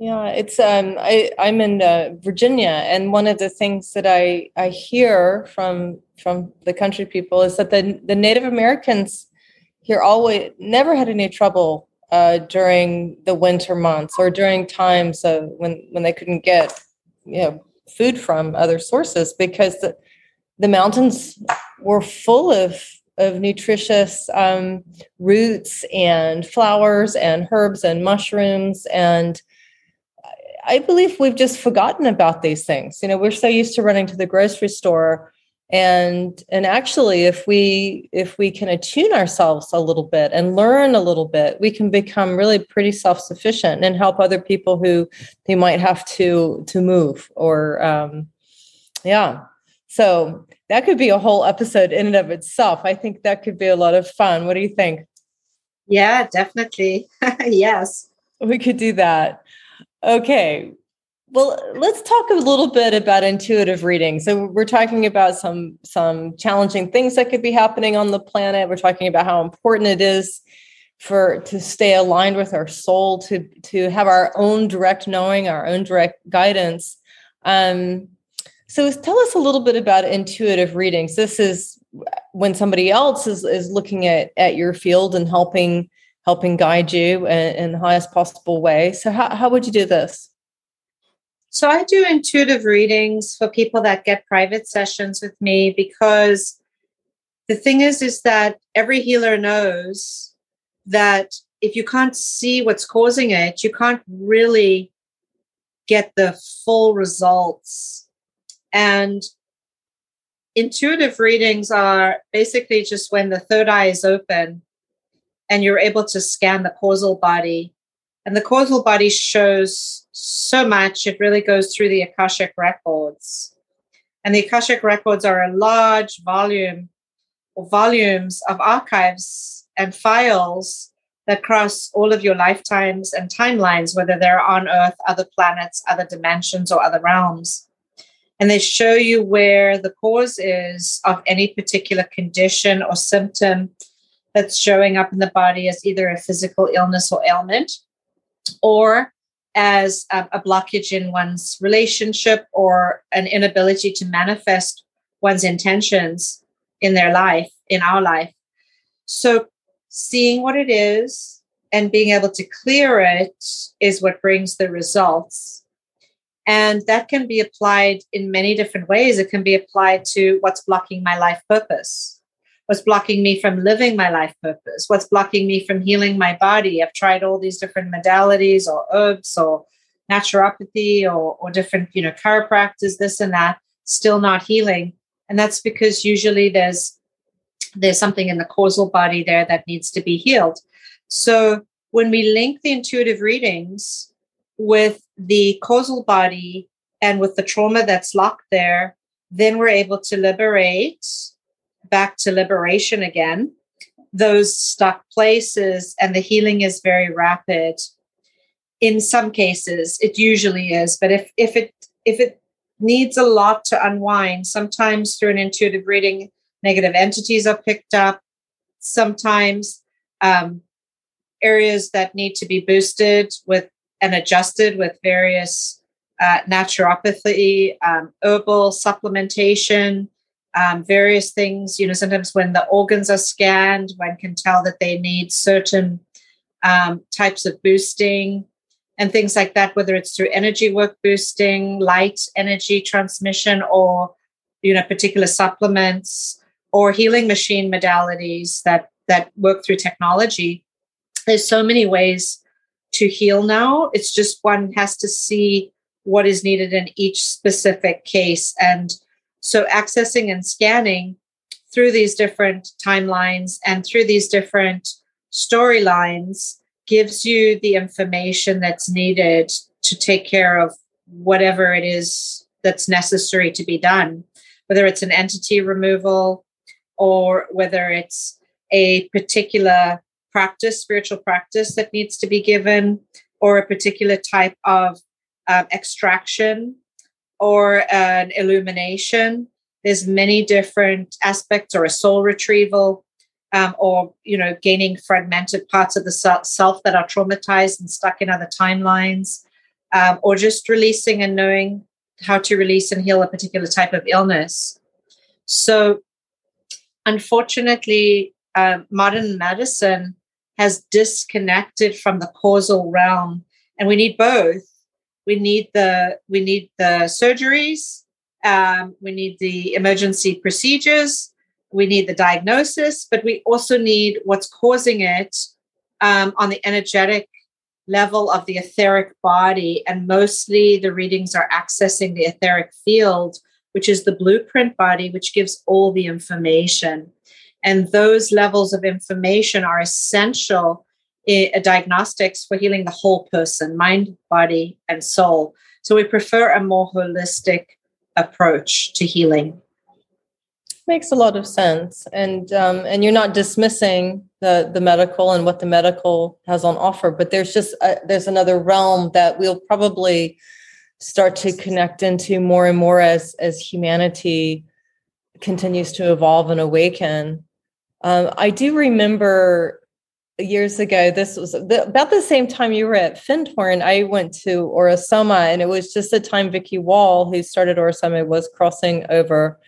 Yeah, it's um I I'm in uh, Virginia and one of the things that I I hear from from the country people is that the the Native Americans here always never had any trouble uh, during the winter months or during times of when when they couldn't get you know food from other sources because the, the mountains were full of of nutritious um, roots and flowers and herbs and mushrooms. And i believe we've just forgotten about these things. You know we're so used to running to the grocery store and and actually if we if we can attune ourselves a little bit and learn a little bit we can become really pretty self-sufficient and help other people who they might have to to move or um yeah. So that could be a whole episode in and of itself. I think that could be a lot of fun. What do you think? Yeah definitely. (laughs) Yes. We could do that. Okay well, let's talk a little bit about intuitive reading. So we're talking about some some challenging things that could be happening on the planet. We're talking about how important it is for to stay aligned with our soul, to to have our own direct knowing, our own direct guidance. Um, so tell us a little bit about intuitive readings. This is when somebody else is is looking at at your field and helping helping guide you in, in the highest possible way. So how, how would you do this? So I do intuitive readings for people that get private sessions with me because the thing is is that every healer knows that if you can't see what's causing it, you can't really get the full results. And intuitive readings are basically just when the third eye is open and you're able to scan the causal body. And the causal body shows so much, it really goes through the Akashic records. And the Akashic records are a large volume or volumes of archives and files that cross all of your lifetimes and timelines, whether they're on Earth, other planets, other dimensions, or other realms. And they show you where the cause is of any particular condition or symptom that's showing up in the body as either a physical illness or ailment, or as a, a blockage in one's relationship or an inability to manifest one's intentions in their life, in our life. So, seeing what it is and being able to clear it is what brings the results. And that can be applied in many different ways. It can be applied to what's blocking my life purpose what's blocking me from living my life purpose? What's blocking me from healing my body? I've tried all these different modalities or herbs or naturopathy or, or different you know chiropractors this and that still not healing. And that's because usually there's there's something in the causal body there that needs to be healed. So when we link the intuitive readings with the causal body and with the trauma that's locked there then we're able to liberate back to liberation again, those stuck places, and the healing is very rapid. In some cases, it usually is, but if if it if it needs a lot to unwind, sometimes through an intuitive reading, negative entities are picked up. Sometimes um, areas that need to be boosted with and adjusted with various uh, naturopathy, um, herbal supplementation, um, various things. You know, sometimes when the organs are scanned, one can tell that they need certain um, types of boosting and things like that, whether it's through energy work boosting, light energy transmission, or you know, particular supplements or healing machine modalities that that work through technology. There's so many ways to heal now. It's just one has to see what is needed in each specific case. And so accessing and scanning through these different timelines and through these different storylines gives you the information that's needed to take care of whatever it is that's necessary to be done, whether it's an entity removal or whether it's a particular practice, spiritual practice that needs to be given, or a particular type of um, extraction or an illumination. There's many different aspects, or a soul retrieval, um, or you know, gaining fragmented parts of the self that are traumatized and stuck in other timelines, um, or just releasing and knowing how to release and heal a particular type of illness. So, unfortunately, uh, modern medicine has disconnected from the causal realm, and we need both. We need the we need the surgeries. Um, we need the emergency procedures. We need the diagnosis, but we also need what's causing it um, on the energetic level of the etheric body. And mostly the readings are accessing the etheric field, which is the blueprint body, which gives all the information. And those levels of information are essential in diagnostics for healing the whole person mind, body, and soul. So we prefer a more holistic approach to healing. Makes a lot of sense, and um, and you're not dismissing the the medical and what the medical has on offer, but there's just a, there's another realm that we'll probably start to connect into more and more as as humanity continues to evolve and awaken um, I do remember years ago, this was the, about the same time you were at Findhorn. I went to Aura-Soma, and it was just the time Vicky Wall, who started Aura-Soma, was crossing over,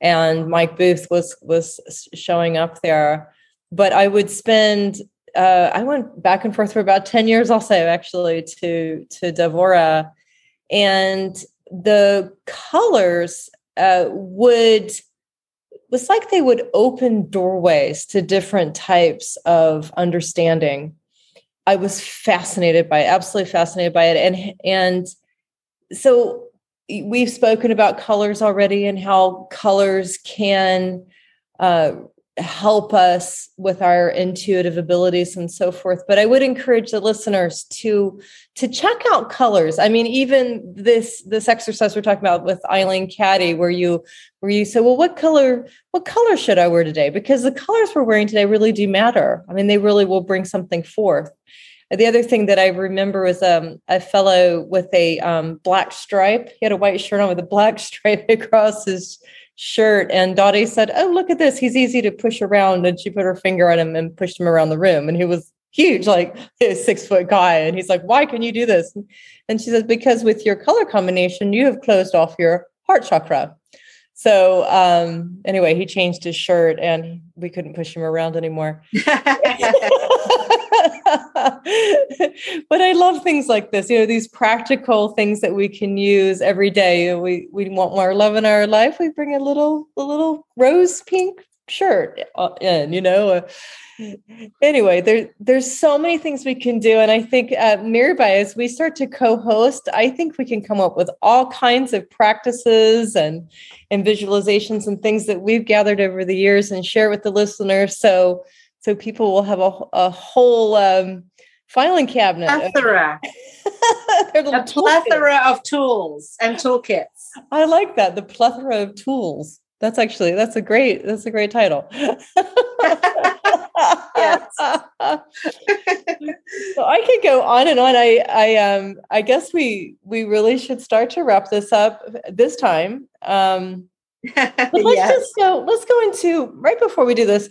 and Mike Booth was was showing up there. But I would spend. Uh, I went back and forth for about ten years, also actually to to Dev Aura, and the colors uh, would was like they would open doorways to different types of understanding. I was fascinated by it, absolutely fascinated by it. And and so we've spoken about colors already and how colors can uh, help us with our intuitive abilities and so forth but i would encourage the listeners to to check out colors. I mean even this this exercise we're talking about with eileen caddy where you where you say well what color what color should i wear today? Because the colors we're wearing today really do matter. I mean they really will bring something forth. The other thing that I remember was um, a fellow with a um, black stripe. He had a white shirt on with a black (laughs) stripe across his shirt. And Dottie said, Oh, look at this. He's easy to push around. And she put her finger on him and pushed him around the room. And he was huge, like (laughs) a six foot guy. And he's like, Why can you do this? And she says, Because with your color combination, you have closed off your heart chakra. So um, anyway, he changed his shirt and we couldn't push him around anymore. (laughs) (laughs) but I love things like this, you know, these practical things that we can use every day. We we want more love in our life. We bring a little a little rose pink shirt uh, in, you know. (laughs) Anyway, there there's so many things we can do, and I think uh, Mirabai, as we start to co-host, I think we can come up with all kinds of practices and and visualizations and things that we've gathered over the years and share with the listeners. So so people will have a, a whole um, filing cabinet. Plethora. (laughs) a plethora of tools and toolkits. I like that. The plethora of tools. That's actually that's a great that's a great title. (laughs) yes. (laughs) so I could go on and on. I I um I guess we we really should start to wrap this up this time. Um but let's yes. just go let's go into right before we do this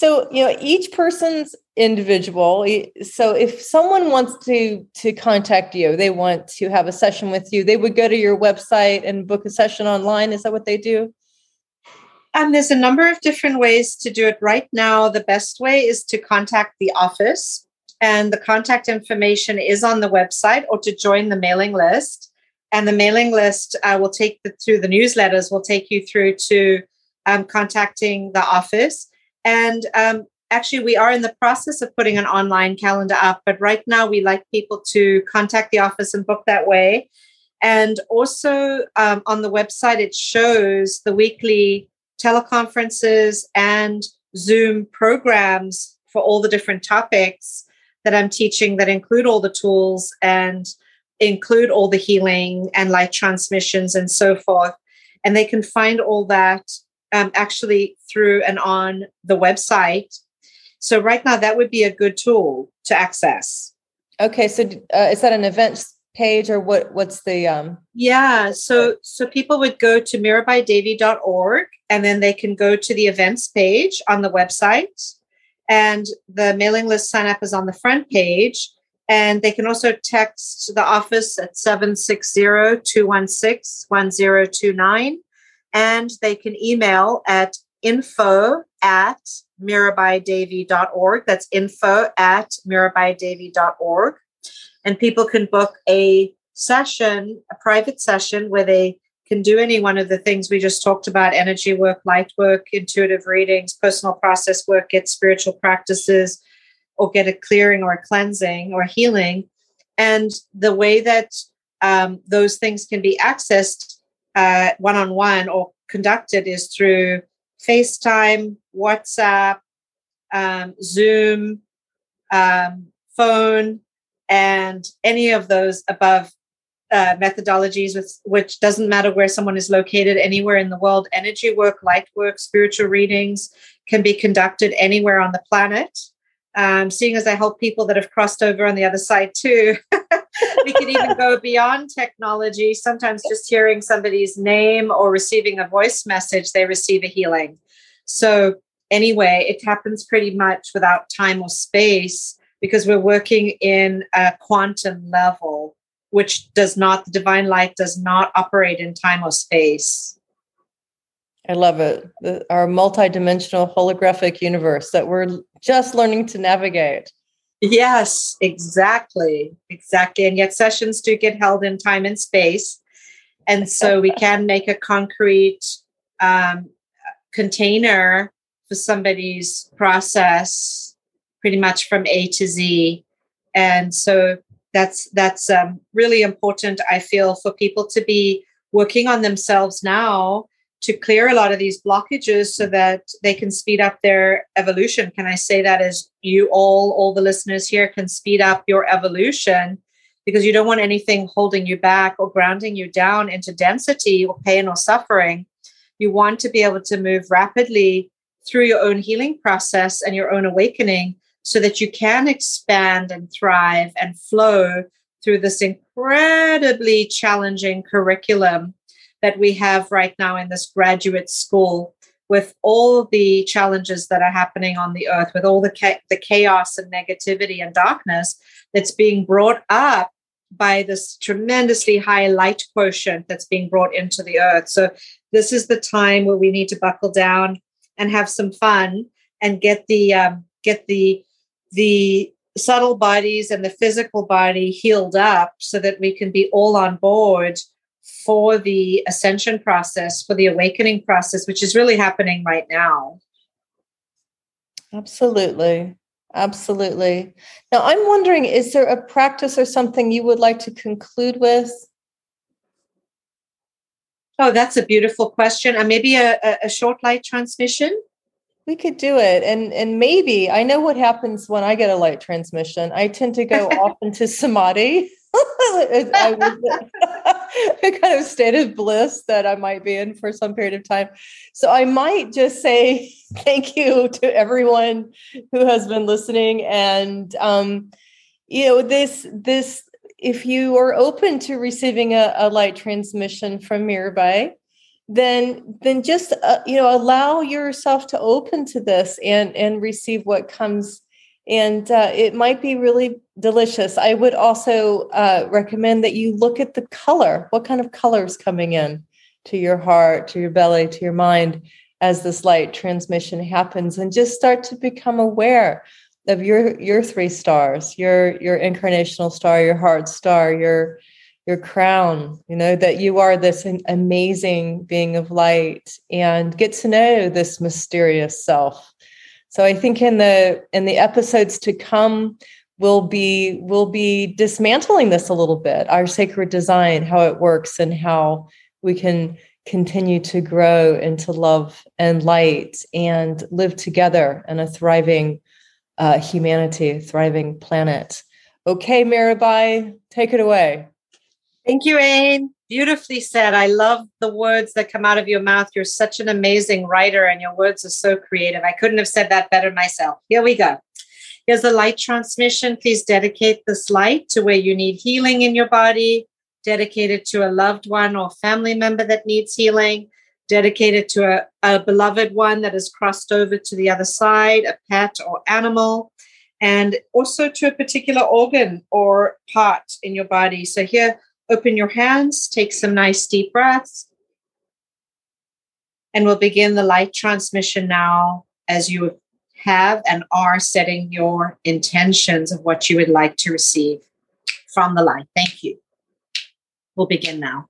so you know each person's individual. So if someone wants to to contact you they want to have a session with you they would go to your website and book a session online. Is that what they do? Um, there's a number of different ways to do it. Right now the best way is to contact the office and the contact information is on the website or to join the mailing list. And the mailing list uh, will take the, through the newsletters will take you through to um, contacting the office and um, actually, we are in the process of putting an online calendar up, but right now we like people to contact the office and book that way. And also um, on the website, it shows the weekly teleconferences and Zoom programs for all the different topics that I'm teaching that include all the tools and include all the healing and light transmissions and so forth. And they can find all that um, actually through and on the website. So, right now, that would be a good tool to access. Okay. So, uh, is that an events page or what? What's the. Um... Yeah. So, so people would go to mirabaidevi.org and then they can go to the events page on the website. And the mailing list sign up is on the front page. And they can also text the office at 760 216 1029. And they can email at info at mirabaidevi.org. That's info at mirabaidevi.org. And people can book a session, a private session where they can do any one of the things we just talked about energy work, light work, intuitive readings, personal process work, get spiritual practices, or get a clearing or a cleansing or healing. And the way that um, those things can be accessed one on one or conducted is through FaceTime, WhatsApp, um, Zoom, um, phone, and any of those above uh, methodologies, with, which doesn't matter where someone is located, anywhere in the world. Energy work, light work, spiritual readings can be conducted anywhere on the planet. Um, seeing as I help people that have crossed over on the other side too, (laughs) we can even go beyond technology. Sometimes just hearing somebody's name or receiving a voice message, they receive a healing. So, anyway, it happens pretty much without time or space because we're working in a quantum level which does not, the divine light does not operate in time or space. I love it. The, our multidimensional holographic universe that we're just learning to navigate. Yes, exactly. Exactly. And yet sessions do get held in time and space. And so we (laughs) can make a concrete um, container for somebody's process pretty much from A to Z. And so that's that's um, really important i feel for people to be working on themselves now to clear a lot of these blockages so that they can speed up their evolution. Can i say that as you all all the listeners here can speed up your evolution? Because you don't want anything holding you back or grounding you down into density or pain or suffering. You want to be able to move rapidly through your own healing process and your own awakening so that you can expand and thrive and flow through this incredibly challenging curriculum that we have right now in this graduate school with all the challenges that are happening on the earth with all the cha- the chaos and negativity and darkness that's being brought up by this tremendously high light quotient that's being brought into the earth. So this is the time where we need to buckle down and have some fun and get the um, get the the subtle bodies and the physical body healed up so that we can be all on board for the ascension process, for the awakening process, which is really happening right now. Absolutely. Absolutely. Now, I'm wondering is there a practice or something you would like to conclude with? Oh, that's a beautiful question. And maybe a, a short light transmission. We could do it. And and maybe I know what happens when I get a light transmission. I tend to go (laughs) off into samadhi. (laughs) I was (laughs) a kind of state of bliss that I might be in for some period of time. So I might just say (laughs) thank you to everyone who has been listening. And um, you know, this this if you are open to receiving a, a light transmission from Mirabai, then then just uh, you know allow yourself to open to this and and receive what comes and uh, it might be really delicious. I would also uh, recommend that you look at the color. What kind of colors coming in to your heart to your belly to your mind as this light transmission happens? And just start to become aware of your your three stars your your incarnational star your heart star your your crown you know that you are this amazing being of light and get to know this mysterious self so i think in the in the episodes to come we'll be we'll be dismantling this a little bit our sacred design how it works and how we can continue to grow into love and light and live together in a thriving uh, humanity thriving planet. Okay mirabai take it away thank you Ayn. beautifully said. I love the words that come out of your mouth. You're such an amazing writer and your words are so creative. I couldn't have said that better myself. Here we go. Here's a light transmission. Please dedicate this light to where you need healing in your body, dedicated to a loved one or family member that needs healing, dedicated to a, a beloved one that has crossed over to the other side, a pet or animal, and also to a particular organ or part in your body. So here, open your hands, take some nice deep breaths, and we'll begin the light transmission now as you have and are setting your intentions of what you would like to receive from the light. Thank you. We'll begin now.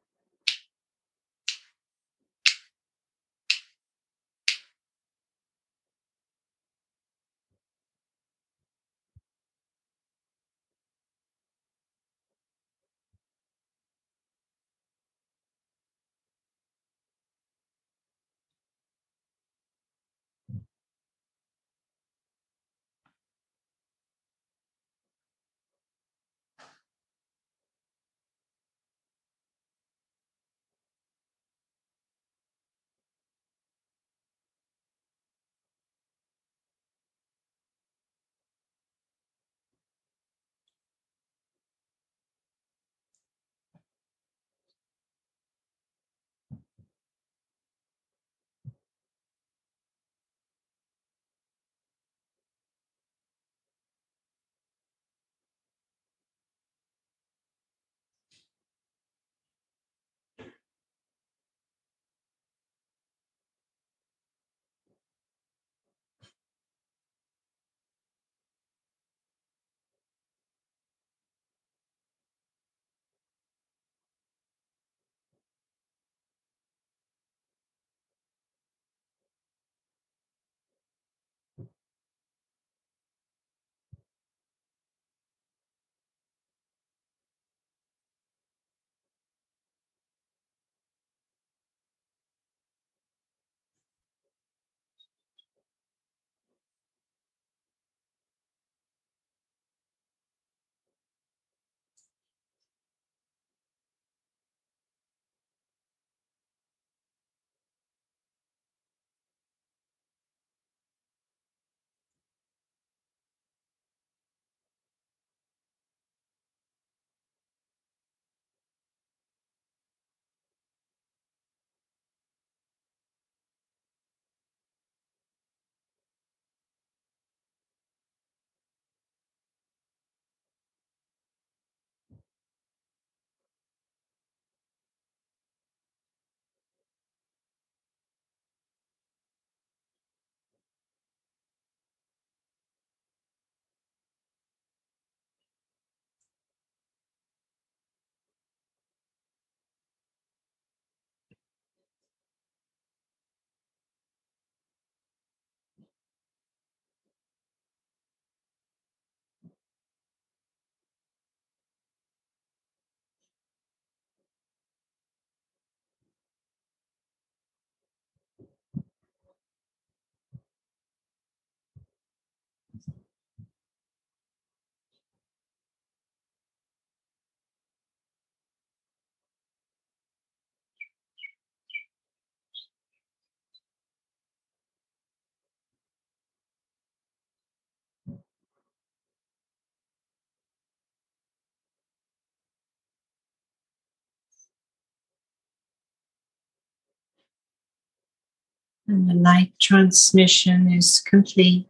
And the light transmission is complete.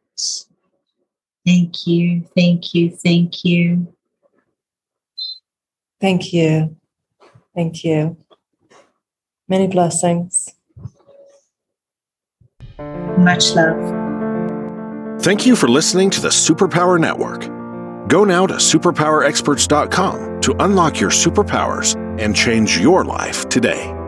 Thank you, thank you, thank you. Thank you. Thank you. Many blessings. Much love. Thank you for listening to the Superpower Network. Go now to superpowerexperts.com to unlock your superpowers and change your life today.